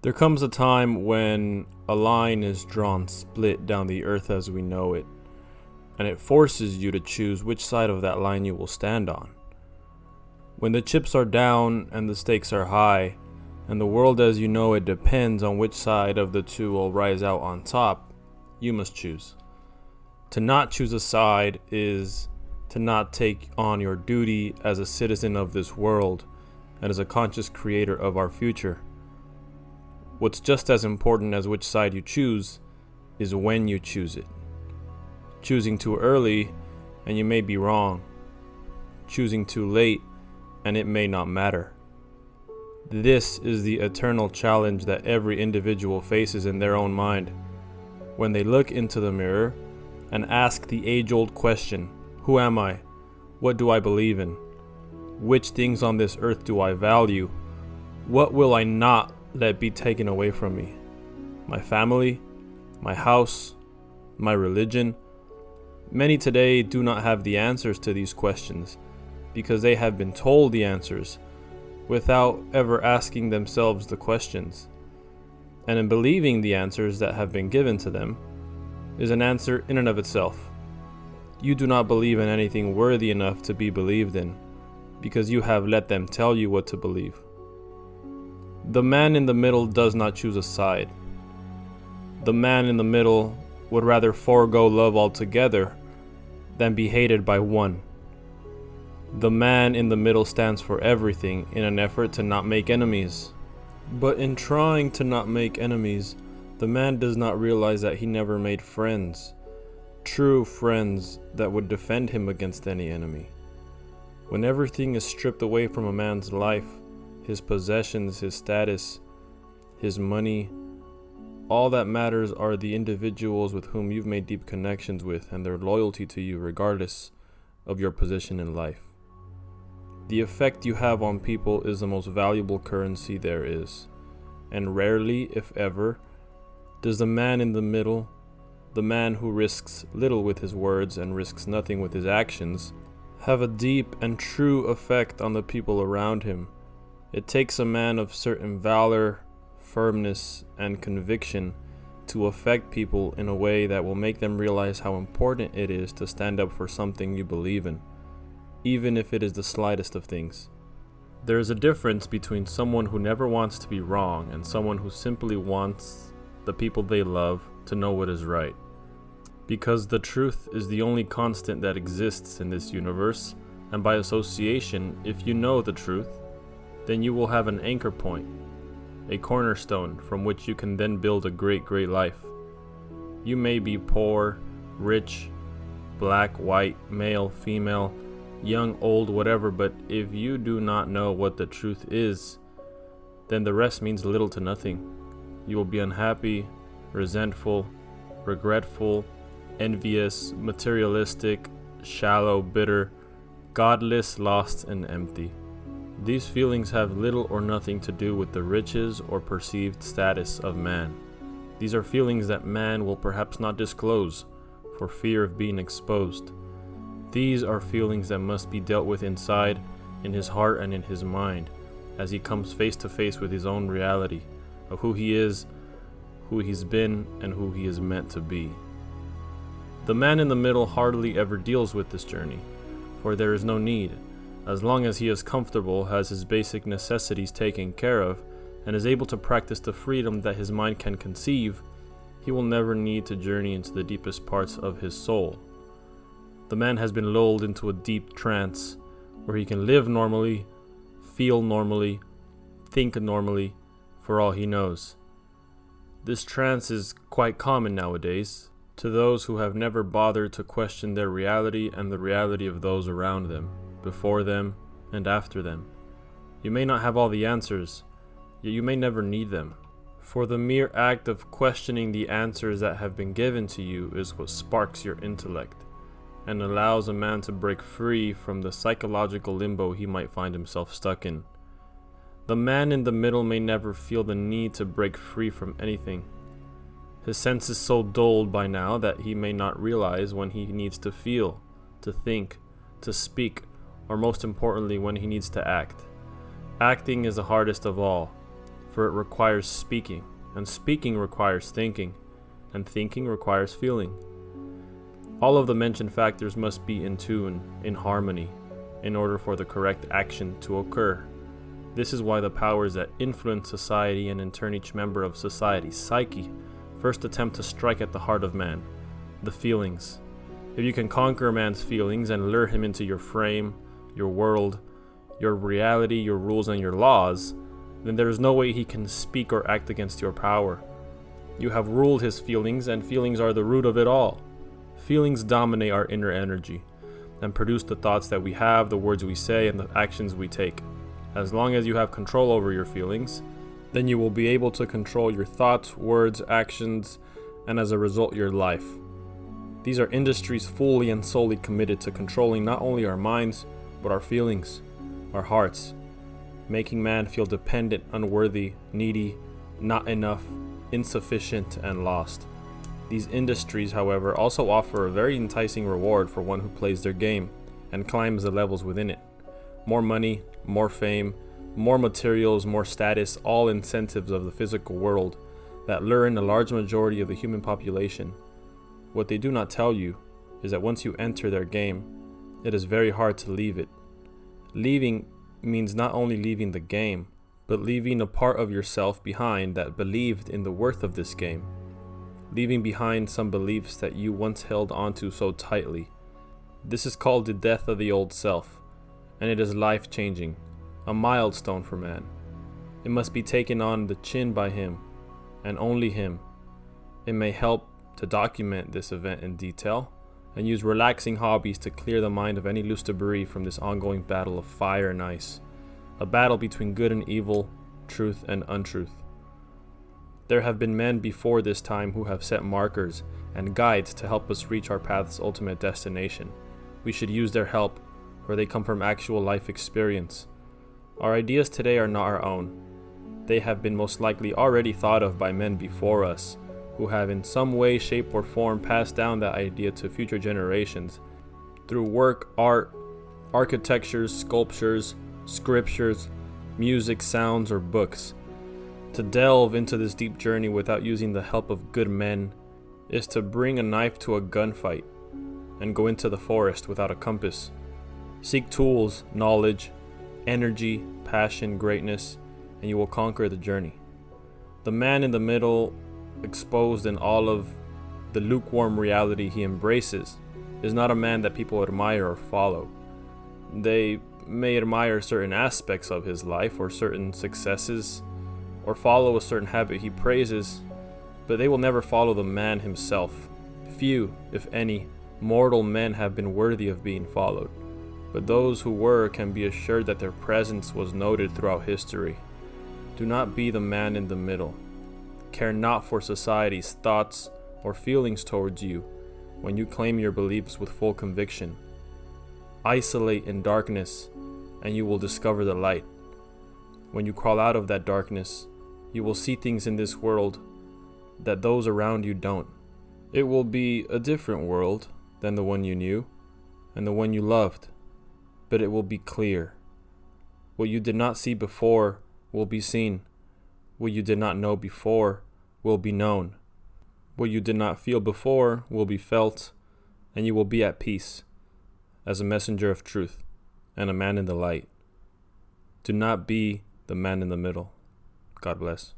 There comes a time when a line is drawn split down the earth as we know it, and it forces you to choose which side of that line you will stand on. When the chips are down and the stakes are high, and the world as you know it depends on which side of the two will rise out on top, you must choose. To not choose a side is to not take on your duty as a citizen of this world and as a conscious creator of our future. What's just as important as which side you choose is when you choose it. Choosing too early, and you may be wrong. Choosing too late, and it may not matter. This is the eternal challenge that every individual faces in their own mind. When they look into the mirror and ask the age old question Who am I? What do I believe in? Which things on this earth do I value? What will I not let be taken away from me? My family, my house, my religion. Many today do not have the answers to these questions because they have been told the answers without ever asking themselves the questions. And in believing the answers that have been given to them is an answer in and of itself. You do not believe in anything worthy enough to be believed in because you have let them tell you what to believe. The man in the middle does not choose a side. The man in the middle would rather forego love altogether than be hated by one. The man in the middle stands for everything in an effort to not make enemies. But in trying to not make enemies, the man does not realize that he never made friends. True friends that would defend him against any enemy. When everything is stripped away from a man's life, his possessions, his status, his money. All that matters are the individuals with whom you've made deep connections with and their loyalty to you, regardless of your position in life. The effect you have on people is the most valuable currency there is, and rarely, if ever, does the man in the middle, the man who risks little with his words and risks nothing with his actions, have a deep and true effect on the people around him it takes a man of certain valor, firmness, and conviction to affect people in a way that will make them realize how important it is to stand up for something you believe in, even if it is the slightest of things. There is a difference between someone who never wants to be wrong and someone who simply wants the people they love to know what is right. Because the truth is the only constant that exists in this universe, and by association, if you know the truth, then you will have an anchor point, a cornerstone from which you can then build a great, great life. You may be poor, rich, black, white, male, female, young, old, whatever, but if you do not know what the truth is, then the rest means little to nothing. You will be unhappy, resentful, regretful, envious, materialistic, shallow, bitter, godless, lost, and empty. These feelings have little or nothing to do with the riches or perceived status of man. These are feelings that man will perhaps not disclose for fear of being exposed. These are feelings that must be dealt with inside, in his heart and in his mind, as he comes face to face with his own reality of who he is, who he's been, and who he is meant to be. The man in the middle hardly ever deals with this journey, for there is no need as long as he is comfortable, has his basic necessities taken care of, and is able to practice the freedom that his mind can conceive, he will never need to journey into the deepest parts of his soul. The man has been lulled into a deep trance where he can live normally, feel normally, think normally, for all he knows. This trance is quite common nowadays to those who have never bothered to question their reality and the reality of those around them before them, and after them. You may not have all the answers, yet you may never need them. For the mere act of questioning the answers that have been given to you is what sparks your intellect and allows a man to break free from the psychological limbo he might find himself stuck in. The man in the middle may never feel the need to break free from anything. His sense is so dulled by now that he may not realize when he needs to feel, to think, to speak, or most importantly, when he needs to act. Acting is the hardest of all. for it requires speaking, and speaking requires thinking, and thinking requires feeling. All of the mentioned factors must be in tune, in harmony, in order for the correct action to occur. This is why the powers that influence society and in turn each member of society's psyche first attempt to strike at the heart of man, the feelings. If you can conquer man's feelings and lure him into your frame, your world, your reality, your rules, and your laws, then there is no way he can speak or act against your power. You have ruled his feelings, and feelings are the root of it all. Feelings dominate our inner energy and produce the thoughts that we have, the words we say, and the actions we take. As long as you have control over your feelings, then you will be able to control your thoughts, words, actions, and as a result, your life. These are industries fully and solely committed to controlling not only our minds, but our feelings, our hearts, making man feel dependent, unworthy, needy, not enough, insufficient, and lost. These industries, however, also offer a very enticing reward for one who plays their game and climbs the levels within it. More money, more fame, more materials, more status, all incentives of the physical world that lure in a large majority of the human population what they do not tell you is that once you enter their game, it is very hard to leave it. Leaving means not only leaving the game, but leaving a part of yourself behind that believed in the worth of this game. Leaving behind some beliefs that you once held onto so tightly. This is called the death of the old self, and it is life changing, a milestone for man. It must be taken on the chin by him, and only him. It may help to document this event in detail and use relaxing hobbies to clear the mind of any loose debris from this ongoing battle of fire and ice, a battle between good and evil, truth and untruth. There have been men before this time who have set markers and guides to help us reach our path's ultimate destination. We should use their help, for they come from actual life experience. Our ideas today are not our own. They have been most likely already thought of by men before us who have in some way, shape, or form passed down that idea to future generations through work, art, architectures, sculptures, scriptures, music, sounds, or books. To delve into this deep journey without using the help of good men is to bring a knife to a gunfight and go into the forest without a compass. Seek tools, knowledge, energy, passion, greatness, and you will conquer the journey. The man in the middle exposed in all of the lukewarm reality he embraces, is not a man that people admire or follow. They may admire certain aspects of his life or certain successes or follow a certain habit he praises, but they will never follow the man himself. Few, if any, mortal men have been worthy of being followed, but those who were can be assured that their presence was noted throughout history. Do not be the man in the middle care not for society's thoughts or feelings towards you when you claim your beliefs with full conviction. Isolate in darkness, and you will discover the light. When you crawl out of that darkness, you will see things in this world that those around you don't. It will be a different world than the one you knew and the one you loved, but it will be clear. What you did not see before will be seen. What you did not know before will be known. What you did not feel before will be felt, and you will be at peace as a messenger of truth and a man in the light. Do not be the man in the middle. God bless.